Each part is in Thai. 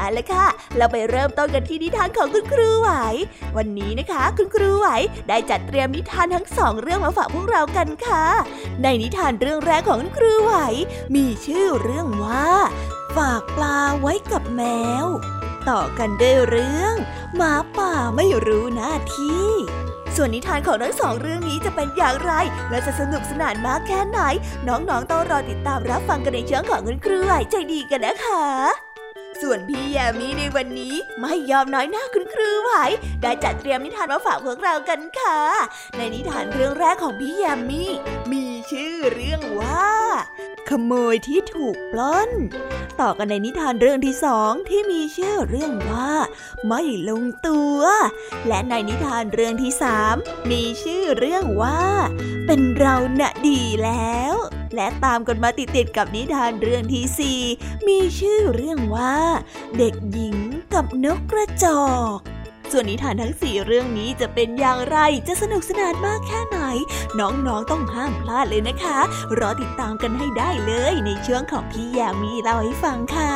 เอาละค่ะ เราไปเริ่มต้นกันที่นิทานของคุณครูไหว วันนี้นะคะ คุณครูไหวได้จัดเตรียมนิทานทั้งสองเรื่องมาฝากพวกเรากันค่ะ ในนิทานเรื่องแรกของคุณครูไหว มีชื่อเรื่องว่า ฝากปลาไว้กับแมว ต่อกันด้วยเรื่องหมาป่าไม่รู้หน้าที่ส่วนนิทานของทั้งสองเรื่องนี้จะเป็นอย่างไร และจะสนุกสนานมากแค่ไหน น้องๆต้องรอติดตามรับฟังกันในช่วงของคุณครูไหวใจดีกันนะคะ ส่วนพี่แยมมี่ในวันนี้ไม่ยอมน้อยหน้าคุณครูไหวได้จัดเตรียมนิทานมาฝากพวกเรากันค่ะ ในนิทานเรื่องแรกของพี่แยมมี่มี ชื่อเรื่องว่า ขโมยที่ถูกปล้น ต่อกันในนิทานเรื่องที่สองที่มีชื่อเรื่องว่า ไม่ลงตัว และในนิทานเรื่องที่สามมีชื่อเรื่องว่า เป็นเราน่ะดีแล้ว และตามกันมาติดๆกับนิทานเรื่องที่สี่มีชื่อเรื่องว่า เด็กหญิงกับนกกระจอก ส่วนนิทานทั้งสี่เรื่องนี้จะเป็นอย่างไร จะสนุกสนานมากแค่ไหน น้องๆต้องห้ามพลาดเลยนะคะ รอติดตามกันให้ได้เลยในช่วงของพี่ยามีเล่าให้ฟังค่ะ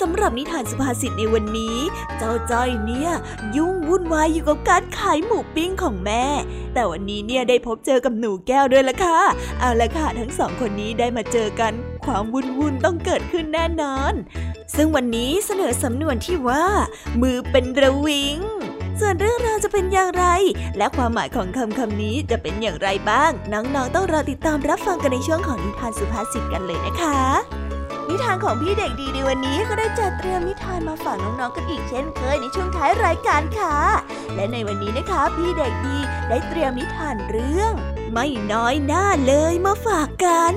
สำหรับนิทานสุภาษิตในวันนี้ เจ้าจ้อยเนี่ย ยุ่งวุ่นวายอยู่กับการขายหมูปิ้งของแม่ แต่วันนี้เนี่ยได้พบเจอกับหนูแก้วด้วยละค่ะ เอาละค่ะทั้งสองคนนี้ได้มาเจอกัน ความวุ่นวุ่นต้องเกิดขึ้นแน่นอน ซึ่งวันนี้เสนอสำนวนที่ว่า มือเป็นระวิง ส่วนเรื่องราวจะเป็นอย่างไร และความหมายของคำคำนี้จะเป็นอย่างไรบ้าง น้องๆ ต้องรอติดตามรับฟังกันในช่วงของนิทานสุภาษิตกันเลยนะคะนิทานของพี่เด็กดีในวันนี้ก็ได้จัดเตรียมนิทานมาฝากน้องๆกันอีกเช่นเคยในช่วงท้ายรายการค่ะ และในวันนี้นะคะ พี่เด็กดีได้เตรียมนิทานเรื่อง ไม่น้อยหน้าเลยมาฝากกัน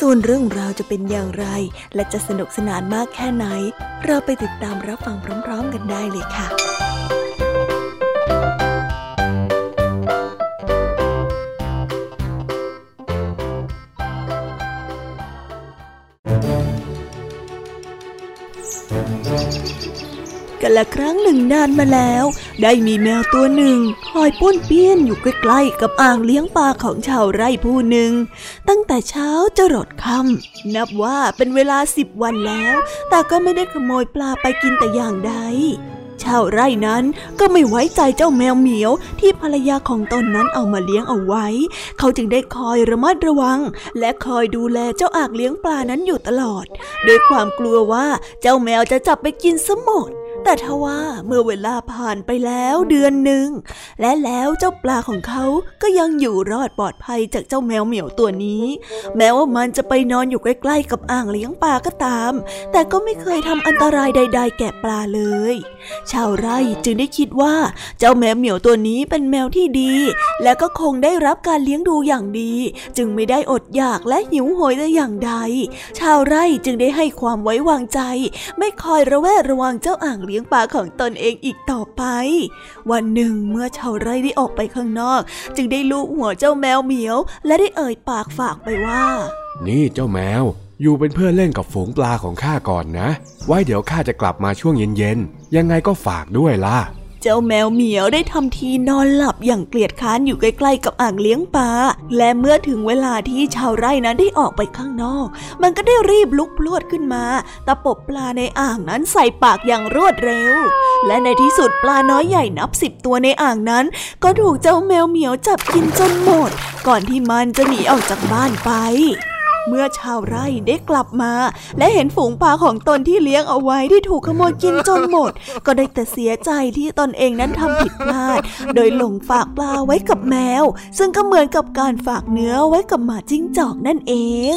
ส่วนเรื่องราวจะเป็นอย่างไร และจะสนุกสนานมากแค่ไหน เราไปติดตามรับฟังพร้อม ๆ กันได้เลยค่ะกันละครั้งหนึ่งนานมาแล้ว ได้มีแมวตัวหนึ่งคอยป้วนเปี้ยนอยู่ใกล้ๆกับอ่างเลี้ยงปลาของชาวไร่ผู้หนึ่ง แต่เช้าจะรดค่ำนับว่าเป็นเวลาสิบวันแล้ว แต่ก็ไม่ได้ขโมยปลาไปกินแต่อย่างใดชาวไร่นั้นก็ไม่ไว้ใจเจ้าแมวเหมียวที่ภรรยาของตนนั้นเอามาเลี้ยงเอาไว้ เขาจึงได้คอยระมัดระวัง และคอยดูแลเจ้าอากเลี้ยงปลานั้นอยู่ตลอดโดยความกลัวว่าเจ้าแมวจะจับไปกินซะหมด แต่ทว่าเมื่อเวลาผ่านไปแล้วเดือนหนึ่งและแล้วเจ้าปลาของเขาก็ยังอยู่รอดปลอดภัยจากเจ้าแมวเหมียวตัวนี้ แม้ว่ามันจะไปนอนอยู่ใกล้ๆกับอ่างเลี้ยงปลาก็ตาม แต่ก็ไม่เคยทำอันตรายใด ๆ แก่ปลาเลย ชาวไร่จึงได้คิดว่าเจ้าแมวเหมียวตัวนี้เป็นแมวที่ดี และก็คงได้รับการเลี้ยงดูอย่างดี จึงไม่ได้อดอยากและหิวโหยแต่อย่างใด ชาวไร่จึงได้ให้ความไว้วางใจ ไม่คอยระแวดระวังเจ้าอ่างเลี้ยงปลาของตนเองอีกต่อไป วันหนึ่งเมื่อชาวไร่ได้ออกไปข้างนอก จึงได้ลูบหัวเจ้าแมวเหมียว และได้เอ่ยปากฝากไปว่า นี่เจ้าแมว อยู่เป็นเพื่อนเล่นกับฝูงปลาของข้าก่อนนะ ไว้เดี๋ยวข้าจะกลับมาช่วงเย็นๆ ยังไงก็ฝากด้วยล่ะ เจ้าแมวเหมียวได้ทำทีนอนหลับอย่างเกลียดค้านอยู่ใกล้ๆกับอ่างเลี้ยงปลา และเมื่อถึงเวลาที่ชาวไร่นั้นได้ออกไปข้างนอก มันก็ได้รีบลุกพลวดขึ้นมา ตะปบปลาในอ่างนั้นใส่ปากอย่างรวดเร็ว และในที่สุดปลาน้อยใหญ่นับสิบตัวในอ่างนั้น ก็ถูกเจ้าแมวเหมียวจับกินจนหมด ก่อนที่มันจะหนีออกจากบ้านไป เมื่อชาวไร่ได้กลับมา และเห็นฝูงปลาของตนที่เลี้ยงเอาไว้ที่ถูกขโมยกินจนหมด ก็ได้แต่เสียใจที่ตนเองนั้นทำผิดพลาด โดยหลงฝากปลาไว้กับแมว ซึ่งก็เหมือนกับการฝากเนื้อไว้กับหมาจิ้งจอกนั่นเอง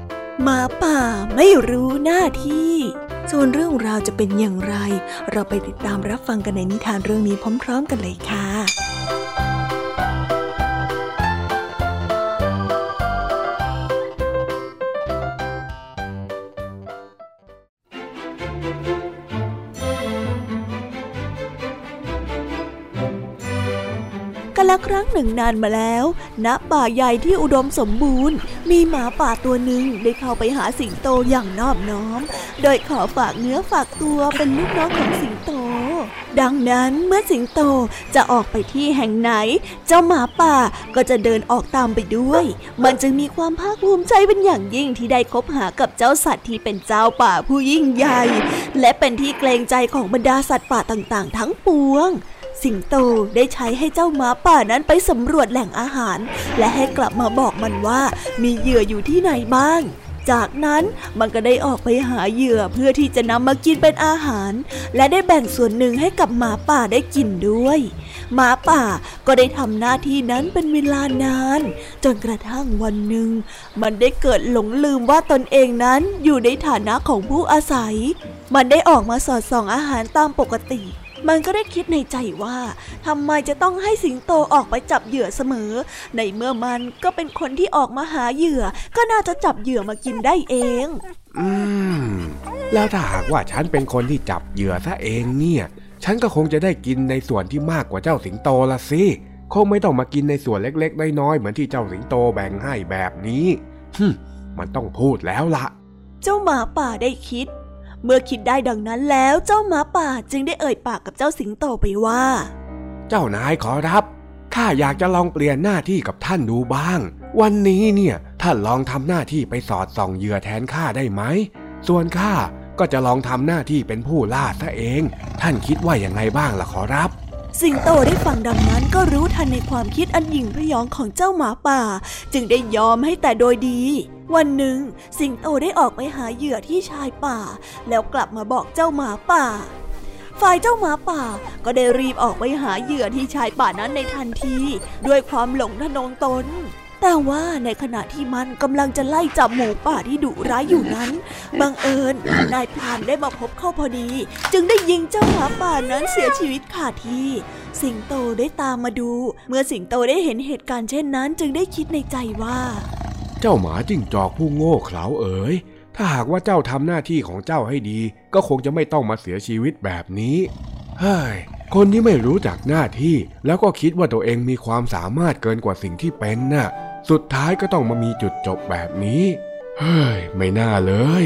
หมาป่าไม่รู้หน้าที่ ส่วนเรื่องราวจะเป็นอย่างไร เราไปติดตามรับฟังกันในนิทานเรื่องนี้พร้อม ๆ กันเลยค่ะ ละครั้งหนึ่งนานมาแล้ว ณ ป่าใหญ่ที่อุดมสมบูรณ์ มีหมาป่าตัวหนึ่งได้เข้าไปหาสิงโตอย่างนอบน้อม โดยขอฝากเนื้อฝากตัวเป็นลูกน้องของสิงโต ดังนั้นเมื่อสิงโตจะออกไปที่แห่งไหน เจ้าหมาป่าก็จะเดินออกตามไปด้วย มันจึงมีความภาคภูมิใจเป็นอย่างยิ่งที่ได้คบหากับเจ้าสัตว์ที่เป็นเจ้าป่าผู้ยิ่งใหญ่ และเป็นที่เกรงใจของบรรดาสัตว์ป่าต่างๆ ทั้งปวง สิงโตได้ใช้ให้เจ้าหมาป่านั้นไปสำรวจแหล่งอาหาร และให้กลับมาบอกมันว่ามีเหยื่ออยู่ที่ไหนบ้าง จากนั้นมันก็ได้ออกไปหาเหยื่อเพื่อที่จะนำมากินเป็นอาหาร และได้แบ่งส่วนหนึ่งให้กับหมาป่าได้กินด้วย หมาป่าก็ได้ทำหน้าที่นั้นเป็นเวลานาน จนกระทั่งวันหนึ่ง มันได้เกิดหลงลืมว่าตนเองนั้นอยู่ในฐานะของผู้อาศัย มันได้ออกมาสอดส่องอาหารตามปกติ มันก็ได้คิดในใจว่าทำไมจะต้องให้สิงโตออกไปจับเหยื่อเสมอ ในเมื่อมันก็เป็นคนที่ออกมาหาเหยื่อ ก็น่าจะจับเหยื่อมากินได้เอง อืม แล้วถ้าหากว่าฉันเป็นคนที่จับเหยื่อซะเองเนี่ย ฉันก็คงจะได้กินในส่วนที่มากกว่าเจ้าสิงโตละสิคงไม่ต้องมากินในส่วนเล็กๆ น้อยๆ เหมือนที่เจ้าสิงโตแบ่งให้แบบนี้ฮึมันต้องพูดแล้วละเจ้าหมาป่าได้คิด เมื่อคิดได้ดังนั้นแล้วเจ้าหมาป่าจึงได้เอ่ยปากกับเจ้าสิงโตไปว่า เจ้านายขอรับข้าอยากจะลองเปลี่ยนหน้าที่กับท่านดูบ้าง วันนี้เนี่ยท่านลองทำหน้าที่ไปสอดส่องเหยื่อแทนข้าได้ไหม ส่วนข้าก็จะลองทำหน้าที่เป็นผู้ล่าซะเอง ท่านคิดว่าอย่างไงบ้างล่ะขอรับ สิงโตได้ฟังดังนั้นก็รู้ทันในความคิดอันหยิ่งพยองของเจ้าหมาป่า จึงได้ยอมให้แต่โดยดี วันหนึ่ง สิงโตได้ออกไปหาเหยื่อที่ชายป่า แล้วกลับมาบอกเจ้าหมาป่า ฝ่ายเจ้าหมาป่าก็ได้รีบออกไปหาเหยื่อที่ชายป่านั้นในทันที ด้วยความหลงทะนงตนแต่ว่าในขณะที่มันกำลังจะไล่จับหมูป่าที่ดุร้ายอยู่นั้น บังเอิญนายพรานได้มาพบเข้าพอดี จึงได้ยิงเจ้าหมาป่านั้นเสียชีวิตขาดที่ สิงโตได้ตามมาดู เมื่อสิงโตได้เห็นเหตุการณ์เช่นนั้น จึงได้คิดในใจว่า เจ้าหมาจิ้งจอกผู้โง่เขลาเอ๋ย ถ้าหากว่าเจ้าทำหน้าที่ของเจ้าให้ดี ก็คงจะไม่ต้องมาเสียชีวิตแบบนี้ เฮ้ย คนที่ไม่รู้จักหน้าที่ แล้วก็คิดว่าตัวเองมีความสามารถเกินกว่าสิ่งที่เป็นน่ะ สุดท้ายก็ต้องมามีจุดจบแบบนี้ เฮ้ย ไม่น่าเลย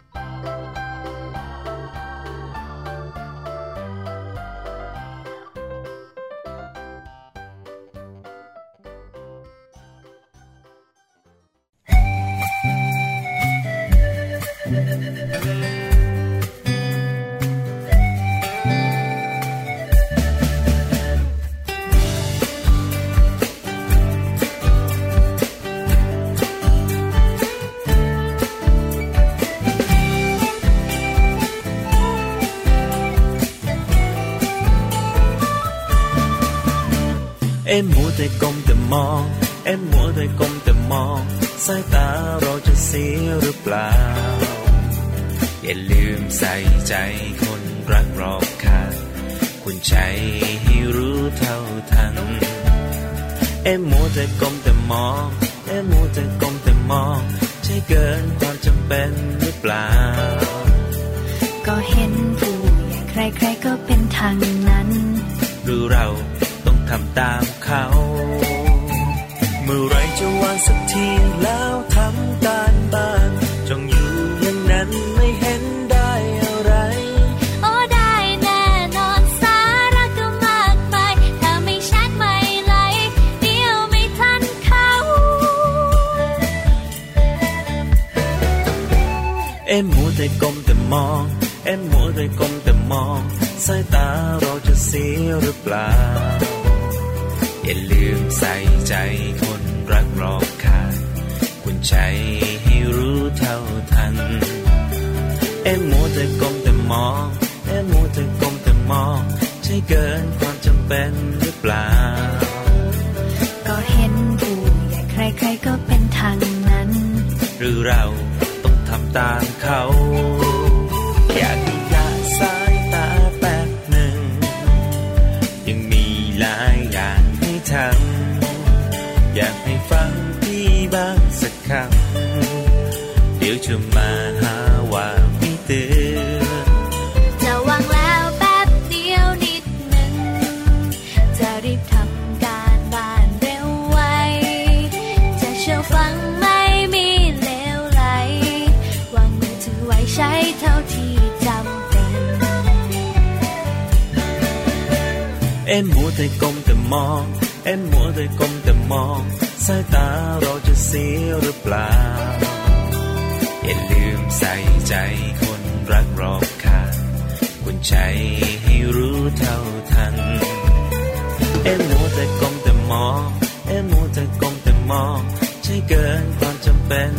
เอ็มมัวแต่ก้มแต่มองเอ็มมัวแต่ก้มแต่มอง ใช่เกินความจำเป็นหรือเปล่า ก็เห็นผู้ใหญ่ใครๆก็เป็นทางนั้น หรือเราต้องทำตามเขาอยากให้ละสายตาแป๊บหนึ่ง ยังมีหลายอย่างให้ทำอยากให้ฟังพี่บ้างสักคำเดี๋ยวจะมา เอ็มมัวแต่ก้มแต่มอง เอ็มมัวแต่ก้มแต่มอง สายตาเราจะเสียหรือเปล่า อย่าลืมใส่ใจคนรักรอบค่าคุณใจให้รู้เท่าทัน เอ็มมัวแต่ก้มแต่มอง เอ็มมัวแต่ก้มแต่มอง ใช่เกินความจำเป็น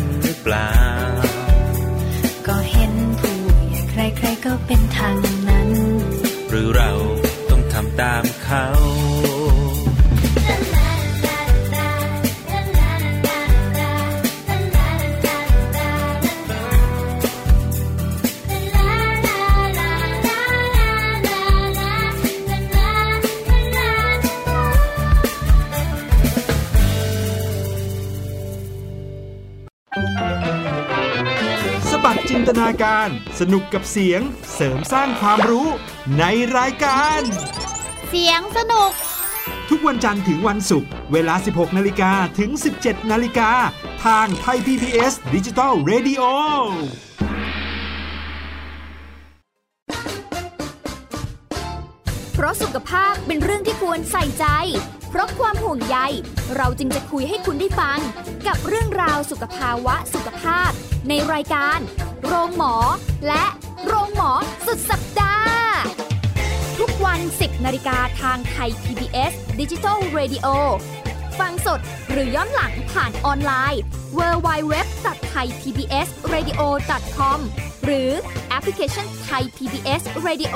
จินตนาการ สนุกกับเสียง เสริมสร้างความรู้ในรายการ เสียงสนุก ทุกวันจันทร์ถึงวันศุกร์เวลา 16 นาฬิกาถึง 17 นาฬิกา ทางไทย PBS ดิจิตอล Radio เพราะสุขภาพเป็นเรื่องที่ควรใส่ใจ เพราะความห่วงใย เราจึงจะคุยให้คุณได้ฟัง กับเรื่องราวสุขภาวะสุขภาพ ในรายการ โรงหมอ และโรงหมอสุดสัปดาห์ ทุกวัน 10นาฬิกาทางไทย PBS Digital Radio ฟังสดหรือย้อนหลังผ่านออนไลน์ www.thaipbsradio.com หรือแอปพลิเคชัน Thai PBS Radio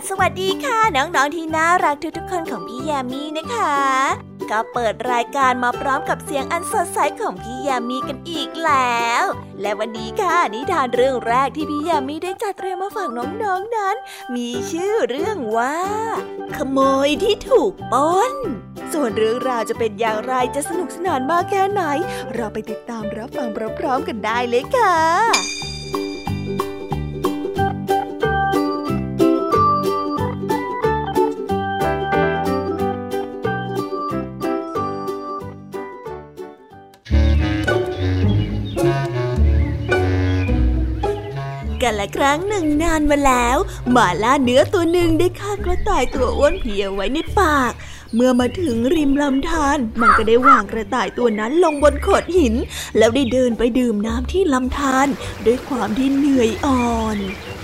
ดสวัสดีค่ะ น้องๆที่น่ารักทุกๆคนของพี่ยามีนะคะ ก็เปิดรายการมาพร้อมกับเสียงอันสดใสของพี่ยามีกันอีกแล้ว และวันนี้ค่ะนิทานเรื่องแรกที่พี่ยามีได้จัดเตรียมมาฝากน้องๆนนั้น มีชื่อเรื่องว่า ขโมยที่ถูกปล้นส่วนเรื่องราวจะเป็นอย่างไรจะสนุกสนานมากแค่ไหน เราไปติดตามรับฟังพร้อมๆกันได้เลยค่ะ กันละครั้งหนึ่งนานมาแล้ว หมาล่าเนื้อตัวหนึ่งได้ฆ่ากระต่ายตัวอ้วนเพียไว้ในปาก เมื่อมาถึงริมลำธารมันก็ได้วางกระต่ายตัวนั้นลงบนโขดหิน แล้วได้เดินไปดื่มน้ำที่ลำธารด้วยความที่เหนื่อยอ่อน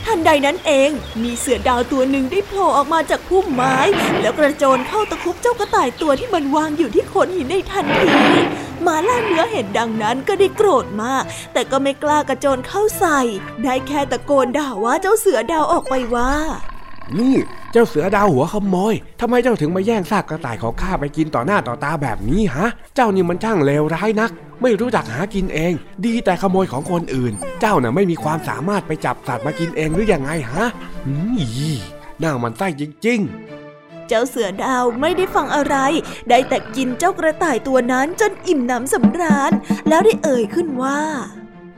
ทันใดนั้นเองมีเสือดาวตัวหนึ่งได้โผล่ออกมาจากพุ่มไม้ แล้วกระโจนเข้าตะคุบเจ้ากระต่ายตัวที่มันวางอยู่ที่โขดหินในทันที หมาล่าเนื้อเห็นดังนั้นก็ได้โกรธมาก แต่ก็ไม่กล้ากระโจนเข้าใส่ ได้แค่ตะโกนด่าว่าเจ้าเสือดาวออกไปว่า นี่ เจ้าเสือดาวหัวขโมยทำไมเจ้าถึงมาแย่งซากกระต่ายของข้าไปกินต่อหน้าต่อตาแบบนี้ฮะ เจ้านี่มันช่างเลวร้ายนัก ไม่รู้จักหากินเอง ดีแต่ขโมยของคนอื่น เจ้าน่ะไม่มีความสามารถไปจับสัตว์มากินเองหรือยังไงฮะอืมอีน่ามันไส้จริงๆ เจ้าเสือดาวไม่ได้ฟังอะไร ได้แต่กินเจ้ากระต่ายตัวนั้นจนอิ่มหนำสำราญ แล้วได้เอ่ยขึ้นว่า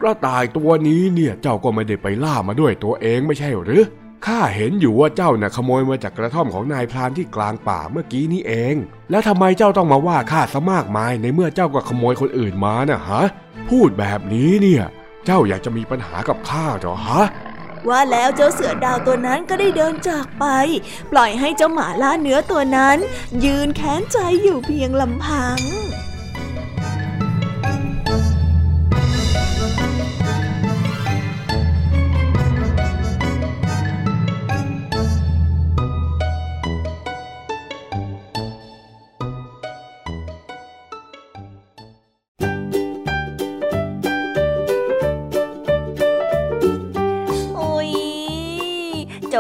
กระต่ายตัวนี้เนี่ยเจ้าก็ไม่ได้ไปล่ามาด้วยตัวเองไม่ใช่หรือข้าเห็นอยู่ว่าเจ้าน่ะขโมยมาจากกระท่อมของนายพรานที่กลางป่าเมื่อกี้นี้เอง แล้วทำไมเจ้าต้องมาว่าข้าซะมากมายในเมื่อเจ้าก็ขโมยคนอื่นมาน่ะฮะ พูดแบบนี้เนี่ย เจ้าอยากจะมีปัญหากับข้าเหรอฮะ ว่าแล้วเจ้าเสือดาวตัวนั้นก็ได้เดินจากไป ปล่อยให้เจ้าหมาล่าเนื้อตัวนั้น ยืนแค้นใจอยู่เพียงลำพัง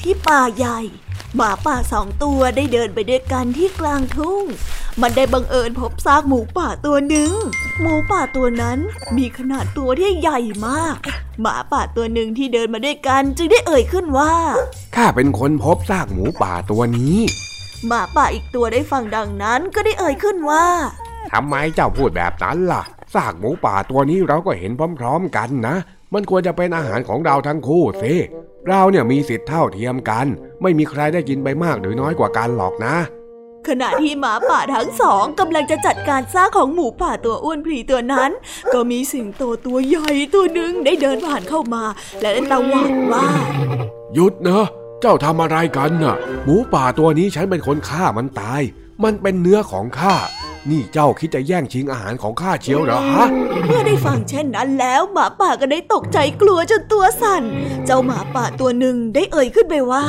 ที่ป่าใหญ่ หมาป่าสองตัวได้เดินไปด้วยกันที่กลางทุ่ง มันได้บังเอิญพบซากหมูป่าตัวหนึ่ง หมูป่าตัวนั้นมีขนาดตัวที่ใหญ่มาก หมาป่าตัวหนึ่งที่เดินมาด้วยกันจึงได้เอ่ยขึ้นว่า ข้าเป็นคนพบซากหมูป่าตัวนี้ หมาป่าอีกตัวได้ฟังดังนั้นก็ได้เอ่ยขึ้นว่าทำไมเจ้าพูดแบบนั้นล่ะ ซากหมูป่าตัวนี้เราก็เห็นพร้อม ๆ กันนะ มันควรจะเป็นอาหารของเราทั้งคู่สิเราเนี่ยมีสิทธิ์เท่าเทียมกัน ไม่มีใครได้กินไปมากหรือน้อยกว่ากันหรอกนะ ขณะที่หมาป่าทั้งสองกำลังจะจัดการซากของหมูป่าตัวอ้วนพลีตัวนั้น ก็มีสิงโตตัวใหญ่ตัวหนึ่งได้เดินผ่านเข้ามา และได้ตะหวาดว่า หยุดนะเจ้าทำอะไรกันน่ะ หมูป่าตัวนี้ฉันเป็นคนฆ่ามันตาย มันเป็นเนื้อของข้า นี่เจ้าคิดจะแย่งชิงอาหารของข้าเชียวเหรอฮะ เมื่อได้ฟังเช่นนั้นแล้วหมาป่าก็ได้ตกใจกลัวจนตัวสั่น เจ้าหมาป่าตัวหนึ่งได้เอ่ยขึ้นไปว่า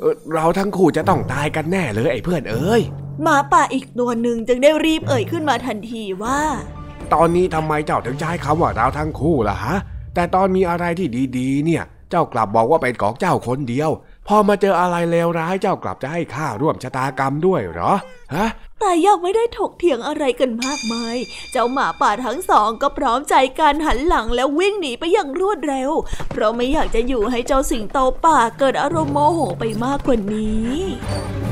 เอ่อเราทั้งคู่จะต้องตายกันแน่เลยไอ้เพื่อนเอ้ย หมาป่าอีกตัวหนึ่งจึงได้รีบเอ่ยขึ้นมาทันทีว่า ตอนนี้ทำไมเจ้าถึงใช้คำว่าเราทั้งคู่ล่ะฮะ แต่ตอนมีอะไรที่ดีๆ เนี่ย เจ้ากลับบอกว่าเป็นของเจ้าคนเดียวพอมาเจออะไรเลวร้ายเจ้ากลับจะให้ข้าร่วมชะตากรรมด้วยเหรอ ฮะ แต่ยังไม่ได้ถกเถียงอะไรกันมากมาย เจ้าหมาป่าทั้งสองก็พร้อมใจการหันหลังแล้ววิ่งหนีไปอย่างรวดเร็ว เพราะไม่อยากจะอยู่ให้เจ้าสิงโตป่าเกิดอารมณ์โมโหไปมากกว่านี้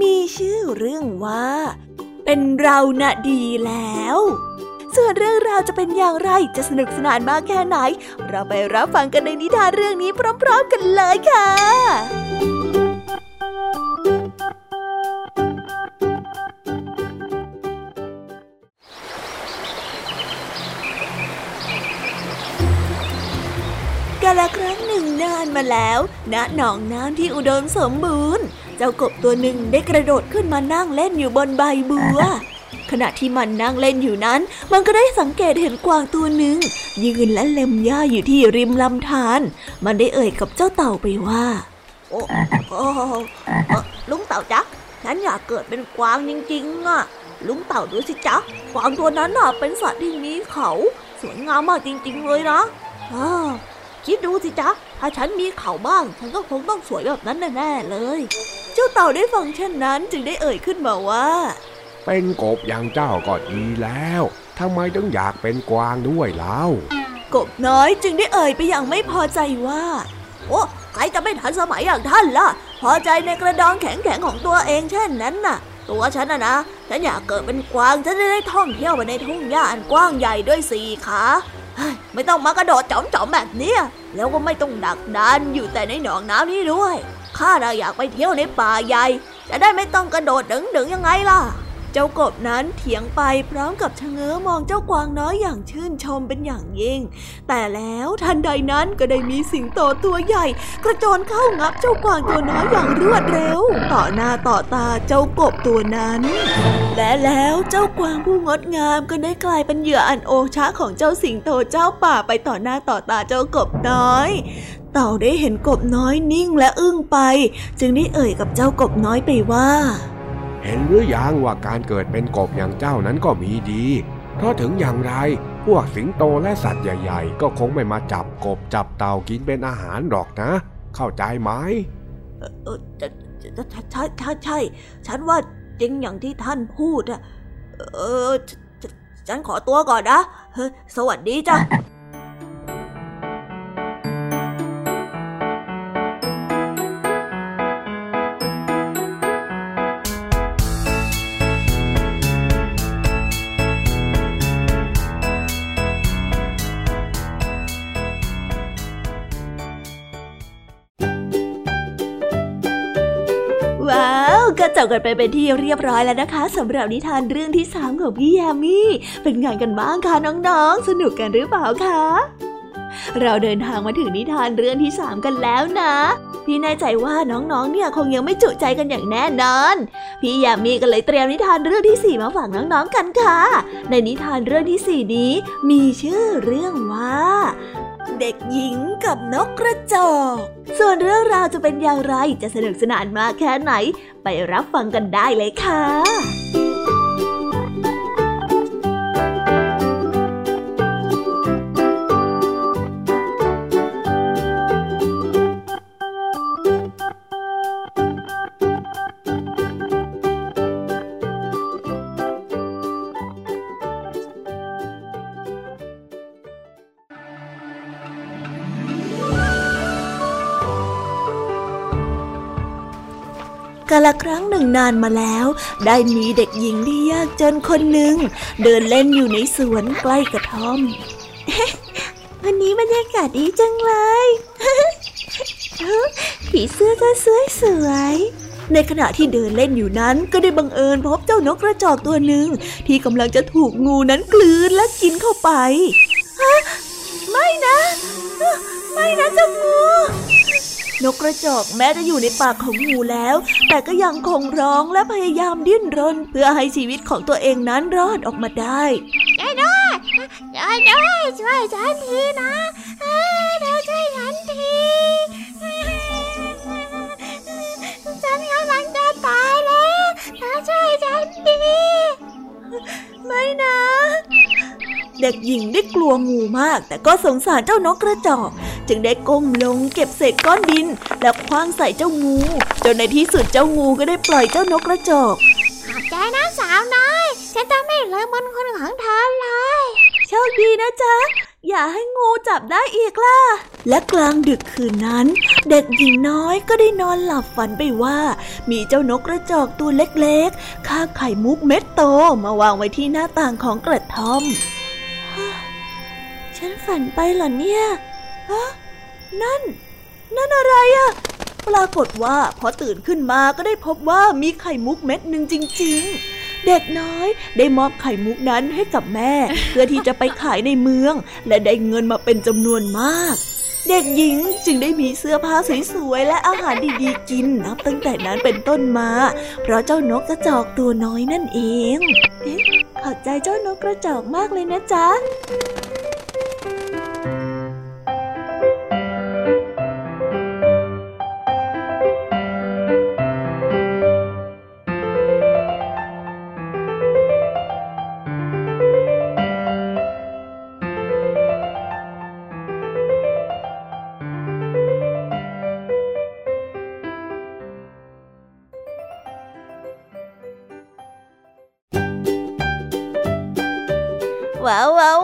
มีชื่อเรื่องว่า เป็นเรานะดีแล้ว ส่วนเรื่องราวจะเป็นอย่างไรจะสนุกสนานมากแค่ไหน เราไปรับฟังกันในนิทานเรื่องนี้พร้อมๆกันเลยค่ะกาละครั้งหนึ่งนานมาแล้ว ณ หนองน้ำที่อุดมสมบูรณ์ เจ้ากบตัวหนึ่งได้กระโดดขึ้นมานั่งเล่นอยู่บนใบบัว ขณะที่มันนั่งเล่นอยู่นั้น มันก็ได้สังเกตเห็นกวางตัวหนึ่งยืนและเล็มหญ้าอยู่ที่ริมลำธาร มันได้เอ่ยกับเจ้าเต่าไปว่า โอ้โอ้ลุงเต่าจ๊ะฉันอยากเกิดเป็นกวางจริงๆอะ ลุงเต่าดูสิจ๊ะ กวางตัวนั้นน่ะเป็นสัตว์ที่มีเขา สวยงามมากจริง ๆ เลยนะอ้าคิดดูสิจ๊ะ ถ้าฉันมีเขาบ้าง ฉันก็คงต้องสวยแบบนั้นแน่ๆเลย เจ้าเต่าได้ฟังเช่นนั้นจึงได้เอ่ยขึ้นมาว่า เป็นกบอย่างเจ้าก็ดีแล้วทำไมต้องอยากเป็นกวางด้วยเล่ากบน้อยจึงได้เอ่ยไปอย่างไม่พอใจว่า โอ้ใครจะไม่ทันสมัยอย่างท่านล่ะ พอใจในกระดองแข็งๆของตัวเองเช่นนั้นน่ะ ตัวฉันนะนะฉันอยากเกิดเป็นกวางฉันจะได้ท่องเที่ยวไปในทุ่งหญ้าอันกว้างใหญ่ด้วยสี่ขาเฮ้ย ไม่ต้องมากระโดดจ๋อมๆแบบเนี้ยแล้วก็ไม่ต้องดักดันอยู่แต่ในหนองน้ำนี้ด้วย ข้าเราอยากไปเที่ยวในป่าใหญ่ จะได้ไม่ต้องกระโดดดึงๆยังไงล่ะ เจ้ากบนั้นเถียงไปพร้อมกับชะเง้อมองเจ้ากวางน้อยอย่างชื่นชมเป็นอย่างยิ่ง แต่แล้วทันใดนั้นก็ได้มีสิงโตตัวใหญ่ กระโจนเข้างับเจ้ากวางตัวน้อยอย่างรวดเร็ว ต่อหน้าต่อตาเจ้ากบตัวนั้น และแล้วเจ้ากวางผู้งดงามก็ได้กลายเป็นเหยื่ออันโอชะของเจ้าสิงโตเจ้าป่าไปต่อหน้าต่อตาเจ้ากบน้อยเต่าได้เห็นกบน้อยนิ่งและอึ้งไป จึงได้เอ่ยกับเจ้ากบน้อยไปว่า เห็นหรือยังว่าการเกิดเป็นกบอย่างเจ้านั้นก็มีดี เพราะถึงอย่างไร พวกสิงโตและสัตว์ใหญ่ ๆ ก็คงไม่มาจับกบจับเต่ากินเป็นอาหารหรอกนะ เข้าใจไหมใช่ใช่ใช่ ฉันว่าจริงอย่างที่ท่านพูดอะเออ ฉันขอตัวก่อนนะ สวัสดีจ้ะ ก็จบกันไปเป็นที่เรียบร้อยแล้วนะคะสำหรับนิทานเรื่องที่สามของพี่ยามีเป็นไงกันบ้างคะน้องๆ สนุกกันหรือเปล่าคะเราเดินทางมาถึงนิทานเรื่องที่สามกันแล้วนะ พี่แน่ใจว่าน้องๆ เนี่ยคงยังไม่จุใจกันอย่างแน่นอน พี่ยามีก็เลยเตรียมนิทานเรื่องที่สี่มาฝากน้องๆ กันค่ะ ในนิทานเรื่องที่สี่นี้ มีชื่อเรื่องว่า เด็กหญิงกับนกกระจอก ส่วนเรื่องราวจะเป็นอย่างไร จะสนุกสนานมากแค่ไหน ไปรับฟังกันได้เลยค่ะ ละครั้งหนึ่งนานมาแล้ว ได้มีเด็กหญิงที่ยากจนคนหนึ่ง เดินเล่นอยู่ในสวนใกล้กระท่อม วันนี้บรรยากาศดีจังเลยผีเสื้อก็สวยสวยในขณะที่เดินเล่นอยู่นั้นก็ได้บังเอิญพบเจ้านกกระจอกตัวหนึ่ง ที่กำลังจะถูกงูนั้นกลืนและกินเข้าไป ฮะ ไม่นะ ไม่นะเจ้างู นกกระจอกแม้จะอยู่ในปากของงูแล้ว แต่ก็ยังคงร้องและพยายามดิ้นรน เพื่อให้ชีวิตของตัวเองนั้นรอดออกมาได้ช่วยด้วยช่วยด้วยช่วยฉันทีนะเอ้ยเธอช่วยฉันทีฉันกำลังจะตายแล้วเธอช่วยฉันทีไม่นะ เด็กหญิงได้กลัวงูมาก แต่ก็สงสารเจ้านกกระจอก จึงได้ก้มลงเก็บเศษก้อนดิน แล้วคว้างใส่เจ้างู จนในที่สุดเจ้างูก็ได้ปล่อยเจ้านกกระจอกขอบใจนะสาวน้อยฉันจะไม่ลืมบุญคุณของเธอเลยโชคดีนะจ๊ะอย่าให้งูจับได้อีกล่ะ และกลางดึกคืนนั้น เด็กหญิงน้อยก็ได้นอนหลับฝันไปว่า มีเจ้านกกระจอกตัวเล็กๆคาบไข่มุกเม็ดโตมาวางไว้ที่หน้าต่างของกระท่อม ฉันฝันไปเหรอเนี่ยฮะนั่น นั่นอะไรอะปรากฏว่าพอตื่นขึ้นมาก็ได้พบว่ามีไข่มุกเม็ดหนึ่งจริง ๆ เด็กน้อยได้มอบไข่มุกนั้นให้กับแม่ เพื่อที่จะไปขายในเมือง และได้เงินมาเป็นจำนวนมาก เด็กหญิงจึงได้มีเสื้อผ้าสวยๆและอาหารดีๆกินนับตั้งแต่นั้นเป็นต้นมา เพราะเจ้านกกระจอกตัวน้อยนั่นเอง เอ๊ะขอบใจเจ้านกกระจอกมากเลยนะจ๊ะ ว้า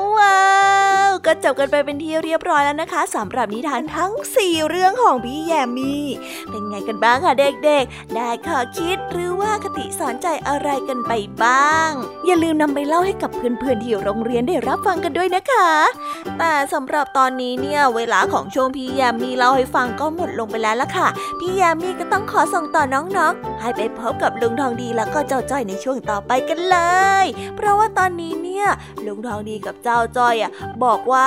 บกันไปเป็นที่เรียบร้อยแล้วนะคะสำหรับนิทานทั้ง 4 เรื่องของพี่แยมมี่เป็นไงกันบ้างคะเด็กๆ ได้ข้อคิดหรือว่าคติสอนใจอะไรกันไปบ้าง อย่าลืมนำไปเล่าให้กับเพื่อนๆที่โรงเรียนได้รับฟังกันด้วยนะคะ แต่สำหรับตอนนี้เนี่ยเวลาของช่วงพี่แยมมี่เล่าให้ฟังก็หมดลงไปแล้วล่ะค่ะ พี่แยมมี่ก็ต้องขอส่งต่อน้องๆ ให้ไปพบกับลุงทองดีแล้วก็เจ้าจ้อยในช่วงต่อไปกันเลย เพราะว่าตอนนี้เนี่ยลุงทองดีกับเจ้าจ้อยอะบอกว่า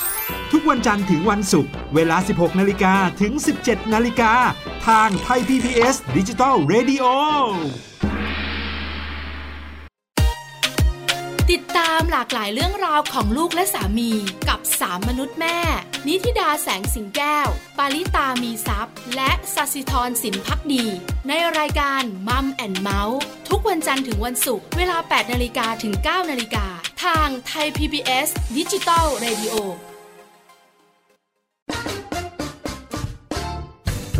ทุกวันจันทร์ถึงวันศุกร์เวลา 16 นาฬิกาถึง 17 นาฬิกา ทางไทย PPS ดิจิตอล Radio ติดตามหลากหลายเรื่องราวของลูกและสามีกับสามมนุษย์แม่ นิธิดาแสงสิงแก้ว ปาริตามีซัพ์และสัสิธรสินพักดี ในรายการ Mom and Mouth ทุกวันจันทร์ถึงวันศุกร์เวลา 8 นาฬิกาถึง 9 นาฬิกา ทางไทย PBS ดิจิตอล Radio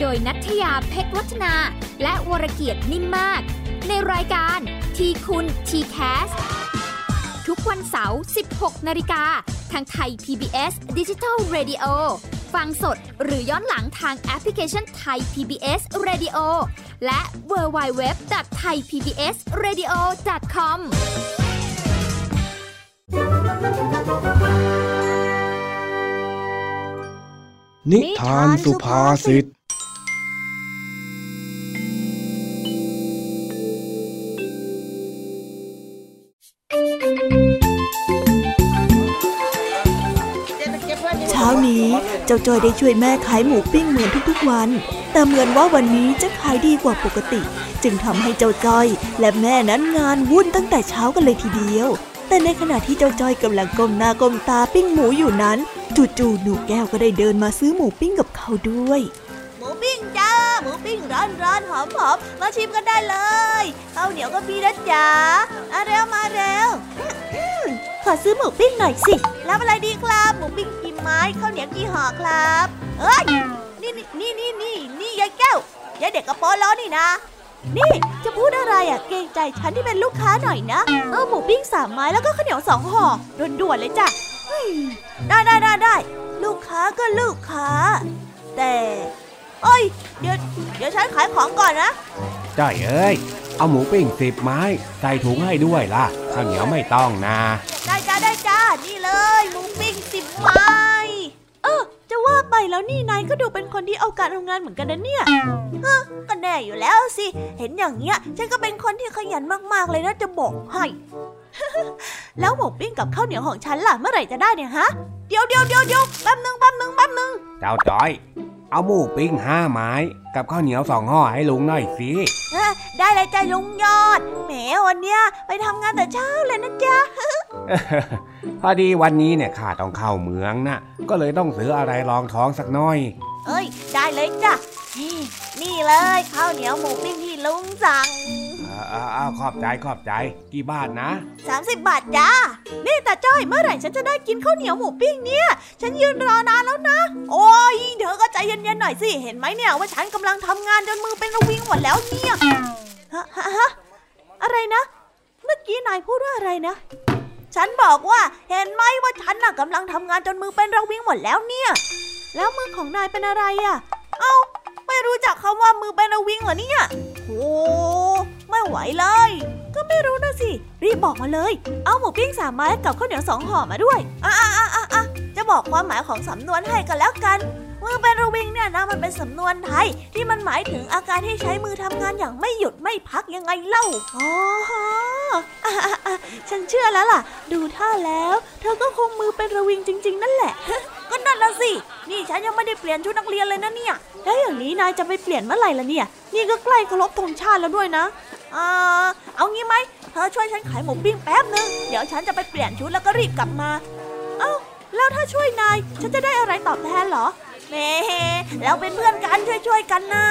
โดยนัทยาเพชรวัฒนา และวรเกียดนิ่มมาก ในรายการทีคุณทีแคสทุกวันเสาร์ 16 นาฬิกา ทางไทย PBS Digital Radio ฟังสดหรือย้อนหลังทางแอปพลิเคชันไทย PBS Radio และ w w w t h a i PBS Radio com นิทานสุภาษิต เจ้าจอยได้ช่วยแม่ขายหมูปิ้งเหมือนทุกๆวัน แต่เหมือนว่าวันนี้จะขายดีกว่าปกติ จึงทำให้เจ้าจอย และแม่นั้นงานวุ่นตั้งแต่เช้ากันเลยทีเดียว แต่ในขณะที่เจ้าจอยกำลังก้มหน้าก้มตาปิ้งหมูอยู่นั้น จู่ๆหนูแก้วก็ได้เดินมาซื้อหมูปิ้งกับเขาด้วยหมูปิ้งจ้าหมูปิ้งร้อนร้อนหอมหอมมาชิมกันได้เลยข้าวเหนียวก็มีนะจ๊ะมาเร็วมาเร็ว ขอซื้อหมูปิ้งหน่อยสิ รับอะไรดีครับ หมูปิ้งกี่ไม้ข้าวเหนียวกี่ห่อครับเอ้ย นี่นี่นี่นี่นี่ยายแก้วยายเด็กกระโปรงล้อนี่นะ นี่จะพูดอะไรอะเกรงใจฉันที่เป็นลูกค้าหน่อยนะ เอาหมูปิ้งสามไม้แล้วก็ข้าวเหนียวสองห่อด่วนๆเลยจ้ะเฮ้ได้ได้ได้ได้ลูกค้าก็ลูกค้า แต่ เอ้ย เดี๋ยวเดี๋ยวฉันขายของก่อนนะจ้เอ้ย เอาหมูปิ้งสิบไม้ ใส่ถุงให้ด้วยล่ะข้าวเหนียวไม่ต้องนะได้จ้าได้จ้านี่เลยหมูปิ้งสิบไม้เออจะว่าไปแล้วนี่นายก็ดูเป็นคนที่เอาการเอางานเหมือนกันนะเนี่ยฮะก็แน่อยู่แล้วสิ เห็นอย่างเงี้ยฉันก็เป็นคนที่ขยันมากๆเลยนะจะบอกให้แล้วหมูปิ้งกับข้าวเหนียวของฉันล่ะเมื่อไหร่จะได้เนี่ยฮะ เดี๋ยวเดี๋ยวเดี๋ยวเดี๋ยวแป๊บนึงแป๊บนึงแป๊บนึง เจ้าจ้อย เอาหมูปิ้งห้าไม้ กับข้าวเหนียวสองห่อให้ลุงหน่อยสิเอ้อได้เลยจ้าลุงยอดแหมวันเนี้ยไปทำงานแต่เช้าเลยนะจ๊ะพอดีวันนี้เนี่ยข้าต้องเข้าเมืองนะก็เลยต้องซื้ออะไรรองท้องสักหน่อย เอ้ย ได้เลยจ้ะนี่นี่เลยข้าวเหนียวหมูปิ้งที่ลุงสั่ง อ้าวอ้าวขอบใจขอบใจ กี่บาทนะ 30 บาทจ้า นี่ตาจ้อยเมื่อไหร่ฉันจะได้กินข้าวเหนียวหมูปิ้งเนี่ย ฉันยืนรอนานแล้วนะ โอ้ยเธอก็ใจเย็นๆหน่อยสิ เห็นไหมเนี่ยว่าฉันกำลังทำงานจนมือเป็นระวิงหมดแล้วเนี่ย ฮะฮะอะไรนะ เมื่อกี้นายพูดว่าอะไรนะฉันบอกว่าเห็นไหมว่าฉันน่ะกำลังทำงานจนมือเป็นระวิงหมดแล้วเนี่ย แล้วมือของนายเป็นอะไรอะ่ะ เอ้าไม่รู้จักคำว่ามือเป็นระวิงเหรอเนี่ยโอ้ ไม่ไหวเลย ก็ไม่รู้นะสิ รีบบอกมาเลย เอาหมูปิ้งสามไม้กับข้าวเหนียวสองห่อมาด้วยอะอะอะอะอะจะบอกความหมายของสำนวนให้กันแล้วกันมือเป็นระวิงเนี่ยนะมันเป็นสำนวนไทย ที่มันหมายถึงอาการที่ใช้มือทำงานอย่างไม่หยุดไม่พักยังไงเล่าอ๋ออะอะอะฉันเชื่อแล้วล่ะ ดูท่าแล้ว เธอก็คงมือเป็นระวิงจริง ๆ นั่นแหละ ก็นั่นละสิ นี่ฉันยังไม่ได้เปลี่ยนชุดนักเรียนเลยนะเนี่ย แล้วอย่างนี้นายจะไปเปลี่ยนเมื่อไหร่ล่ะเนี่ย นี่ก็ใกล้เคารพธงชาติแล้วด้วยนะอ่าเอางี้ไหมเธอช่วยฉันขายหมูปิ้งแป๊บนึง เดี๋ยวฉันจะไปเปลี่ยนชุดแล้วก็รีบกลับมา เอ้า แล้วถ้าช่วยนาย ฉันจะได้อะไรตอบแทนเหรอแหม่เราเป็นเพื่อนกันช่วยๆกันนะ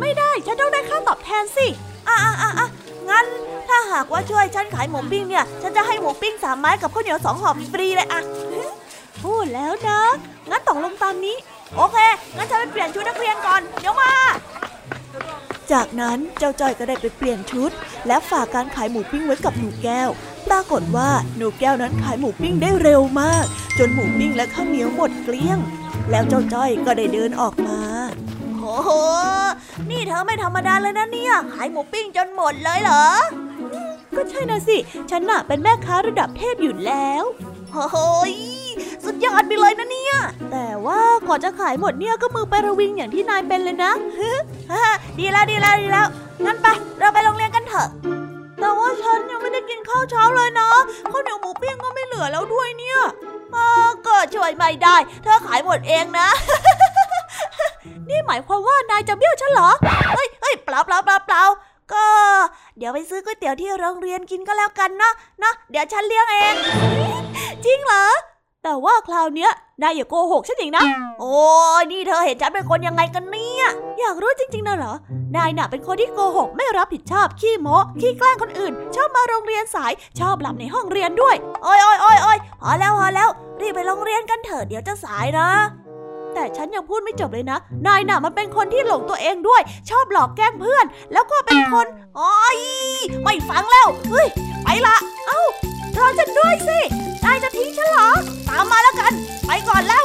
ไม่ได้ ฉันต้องได้ค่าตอบแทนสิอะอะอะอะงั้นถ้าหากว่าช่วยฉันขายหมูปิ้งเนี่ย ฉันจะให้หมูปิ้งสามไม้กับข้าวเหนียวสองห่อฟรีเลยอะ พูดแล้วนะ งั้นตกลงตามนี้ โอเค งั้นฉันไปเปลี่ยนชุดนักเรียนก่อน เดี๋ยวมา จากนั้นเจ้าจ้อยก็ได้ไปเปลี่ยนชุด และฝากการขายหมูปิ้งไว้กับหนูแก้ว ปรากฏว่าหนูแก้วนั้นขายหมูปิ้งได้เร็วมาก จนหมูปิ้งและข้าวเหนียวหมดเกลี้ยง แล้วเจ้าจ้อยก็ได้เดินออกมาโอ้โห นี่เธอไม่ธรรมดาเลยนะเนี่ย ขายหมูปิ้งจนหมดเลยเหรอ ก็ใช่นะสิ ฉันน่ะเป็นแม่ค้าระดับเทพอยู่แล้ว โอ้โหย สุดยอดไปเลยนะเนี่ย แต่ว่าก่อนจะขายหมดเนี่ยก็มือไประวิงอย่างที่นายเป็นเลยนะดีแล้วดีแล้วดีแล้วงั้นไป เราไปโรงเรียนกันเถอะ แต่ว่าฉันยังไม่ได้กินข้าวเช้าเลยนะข้าวเหนียวหมูปิ้งก็ไม่เหลือแล้วด้วยเนี่ยก็ช่วยไม่ได้ เธอขายหมดเองนะ นี่หมายความว่านายจะเบี้ยวฉันเหรอเฮ้ยเฮ้ยเปล่าเปล่าเปล่าเปล่าก็ เดี๋ยวไปซื้อก๋วยเตี๋ยวที่โรงเรียนกินก็แล้วกันเนาะเนาะเดี๋ยวฉันเลี้ยงเอง จริงเหรอ แต่ว่าคราวเนี้ยนายอย่าโกหกฉันอีกนะ โอ้ยนี่เธอเห็นฉันเป็นคนยังไงกันเนี่ย อยากรู้จริงๆนะเหรอ นายน่ะเป็นคนที่โกหกไม่รับผิดชอบ ขี้โม้ขี้แกล้งคนอื่น ชอบมาโรงเรียนสาย ชอบหลับในห้องเรียนด้วย โอ้ยโอ้ยโอ้ยโอ้ยพอแล้วพอแล้ว รีบไปโรงเรียนกันเถอะเดี๋ยวจะสายนะ แต่ฉันยังพูดไม่จบเลยนะ นายน่ะมันเป็นคนที่หลงตัวเองด้วย ชอบหลอกแกล้งเพื่อน แล้วก็เป็นคน โอ้ยไม่ฟังแล้ว เฮ้ย ไปละ เอ้า รอฉันด้วยสินายจะทิ้งฉันเหรอ ตามมาแล้วกัน ไปก่อนแล้ว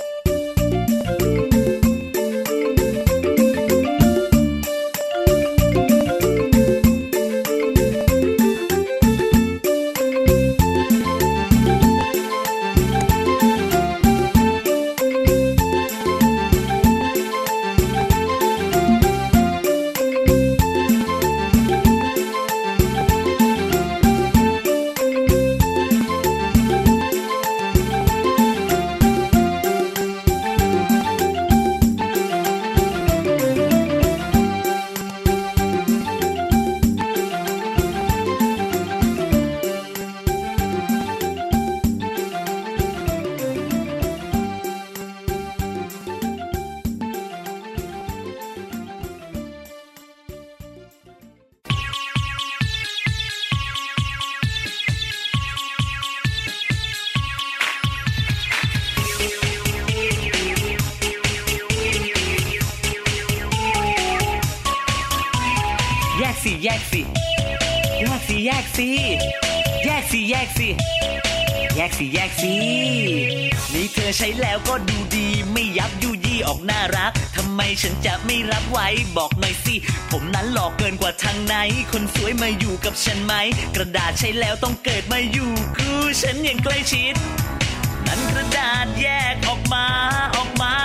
สินี่เธอใช้แล้วก็ดูดี ไม่ยับยุยี่ออกน่ารักทำไมฉันจะไม่รับไว้บอกหน่อยสิ ผมนั้นหลอกเกินกว่าทางไหน คนสวยมาอยู่กับฉันไหม กระดาษใช้แล้วต้องเกิดมาอยู่คู่ฉันอย่างใกล้ชิด นั้นกระดาษแยกออกมาออกมา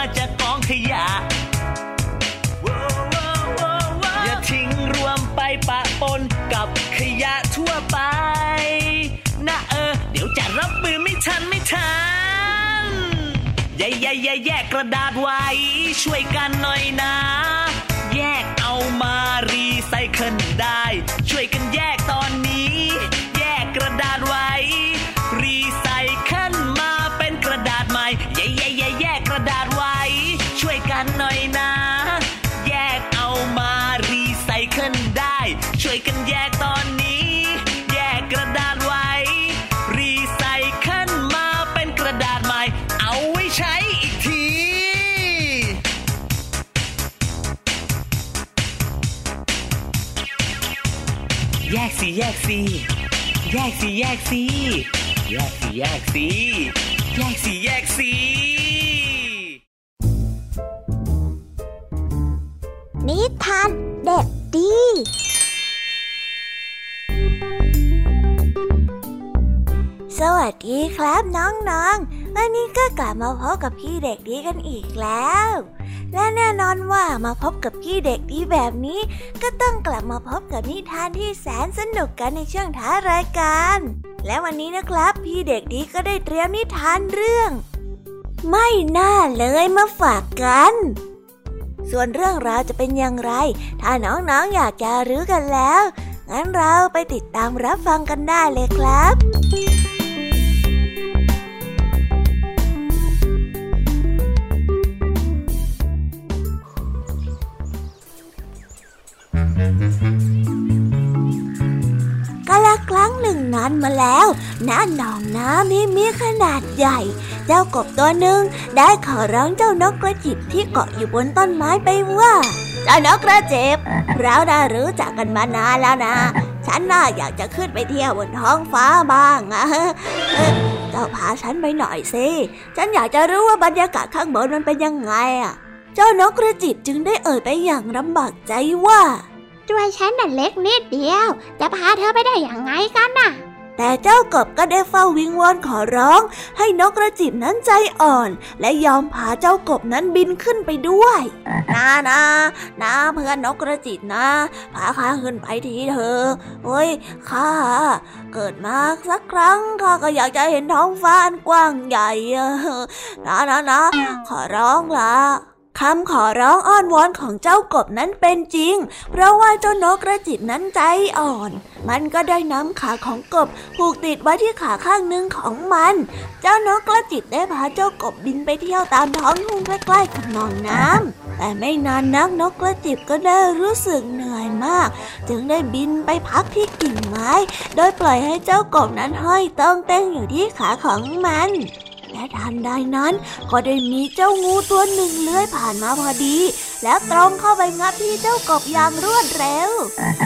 แย่แย่แย่แยกกระดาษไว้ ช่วยกันหน่อยนะ แยกเอามารีไซเคิลได้ ช่วยกันแยก สิแยกสิแยกสิแยกสิแยกสิแยกสินิทานเด็กดีสวัสดีครับน้องๆ วันนี้ก็กลับมาพบกับพี่เด็กดีกันอีกแล้ว และแน่นอนว่ามาพบกับพี่เด็กดีแบบนี้ ก็ต้องกลับมาพบกับนิทานที่แสนสนุกกันในช่วงท้ายรายการ และวันนี้นะครับ พี่เด็กดีก็ได้เตรียมนิทานเรื่อง ไม่น่าเลยมาฝากกัน ส่วนเรื่องราวจะเป็นอย่างไร ถ้าน้องๆออยากจะรู้กันแล้ว งั้นเราไปติดตามรับฟังกันได้เลยครับ รั้งหนึ่งนานมาแล้วณหนองน้ำที่มีขนาดใหญ่ เจ้ากบตัวหนึ่งได้ขอร้องเจ้านกกระจิบที่เกาะอยู่บนต้นไม้ไปว่า เจ้านกกระจิบเราได้รู้จักกันมานานแล้วนะ ฉันน่าอยากจะขึ้นไปเที่ยวบนท้องฟ้าบ้างอะเจ้าพาฉันไปหน่อยสิ ฉันอยากจะรู้ว่าบรรยากาศข้างบนมันเป็นยังไงอะเจ้านกกระจิบจึงได้เอ่ยไปอย่างลำบากใจว่า ช่วยฉันน่ะเล็กนิดเดียว จะพาเธอไปได้อย่างไงกันน่ะ แต่เจ้ากบก็ได้เฝ้าวิงวอนขอร้อง ให้นกกระจิบนั้นใจอ่อน และยอมพาเจ้ากบนั้นบินขึ้นไปด้วยนะนะนะเพื่อนนกกระจิบนะพาข้าขึ้นไปทีเถอะเฮ้ยข้าเกิดมาสักครั้งข้าก็อยากจะเห็นท้องฟ้าอันกว้างใหญ่นะนะนะขอร้องละ คำขอร้องอ้อนวอนของเจ้ากบนั้นเป็นจริง เพราะว่าเจ้านกกระจิบนั้นใจอ่อน มันก็ได้นำขาของกบผูกติดไว้ที่ขาข้างหนึ่งของมัน เจ้านกกระจิบได้พาเจ้ากบบินไปเที่ยวตามท้องทุ่งใกล้ๆกับหนองน้ำแต่ไม่นานนักนกกระจิบก็ได้รู้สึกเหนื่อยมาก จึงได้บินไปพักที่กิ่งไม้ โดยปล่อยให้เจ้ากบนั้นห้อยต้องเต้งอยู่ที่ขาของมัน และทันใดนั้นก็ได้มีเจ้างูตัวหนึ่งเลื้อยผ่านมาพอดี แล้วตรงเข้าไปงับที่เจ้ากบอย่างรวดเร็ว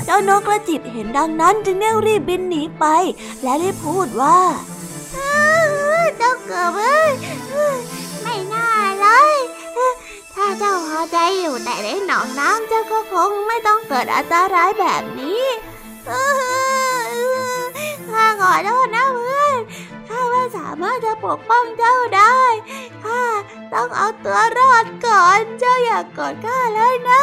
เจ้านกกระจิบเห็นดังนั้นจึงได้รีบบินหนีไป และได้พูดว่าเจ้ากบเอ้ยไม่น่าเลยถ้าเจ้าพอใจอยู่แต่ในหนองน้ำเจ้าก็คงไม่ต้องเกิดอันตรายแบบนี้ข้าขอโทษนะเพื่อน ข้าไม่สามารถจะปกป้องเจ้าได้ข้าต้องเอาตัวรอดก่อน เจ้าอย่ากกอดข้าเลยนะ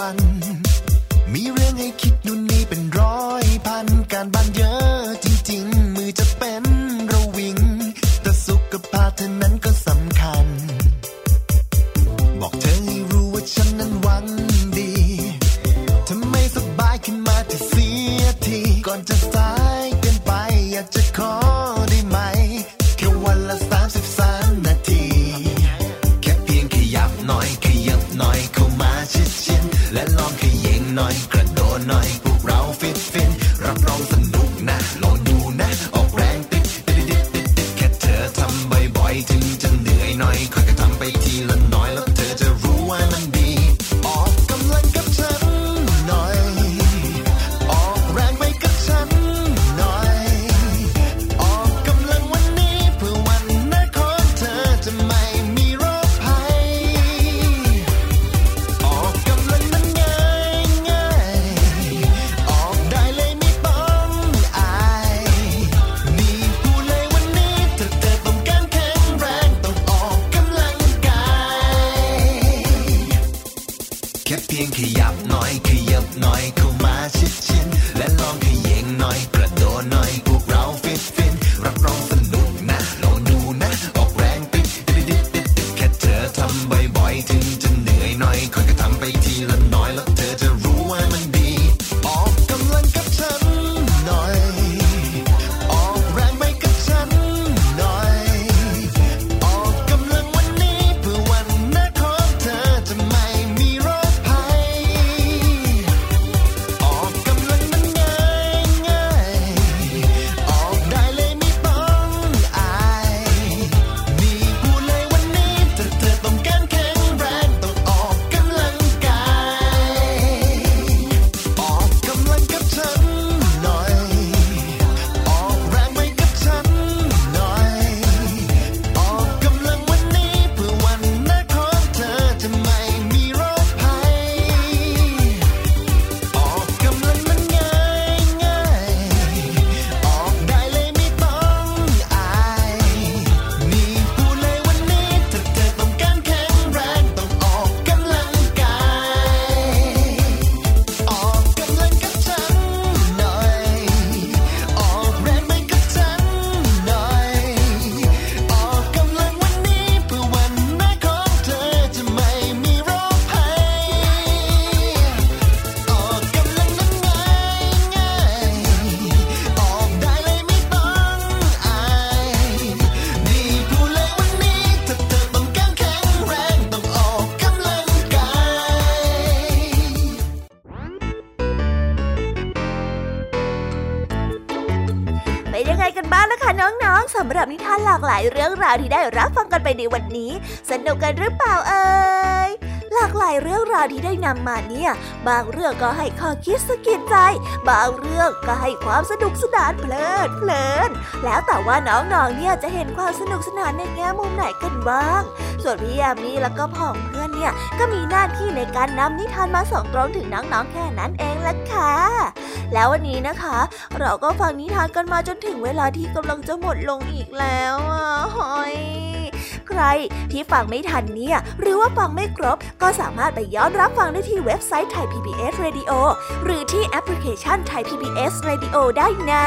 one ได้รับฟังกันไปในวันนี้ สนุกกันหรือเปล่าเอ่ยหลากหลายเรื่องราวที่ได้นำมาเนี่ย บางเรื่องก็ให้ข้อคิดสะกิดใจ บางเรื่องก็ให้ความสนุกสนานเพลิดเพลิน แล้วแต่ว่าน้องๆเนี่ยจะเห็นความสนุกสนานในแง่มุมไหนกันบ้าง ส่วนพี่ยามีแล้วก็พ่องเพื่อนเนี่ยก็มีหน้าที่ในการนำนิทานมาส่งตรงถึงน้องๆแค่นั้นเองละค่ะ แล้ววันนี้นะคะ เราก็ฟังนิทานกันมาจนถึงเวลาที่กำลังจะหมดลงอีกแล้วอะหอยใครที่ฟังไม่ทันเนี่ย หรือว่าฟังไม่ครบ ก็สามารถไปย้อนรับฟังได้ที่เว็บไซต์ไทย PBS Radio หรือที่แอปพลิเคชันไทย PBS Radio ได้นะ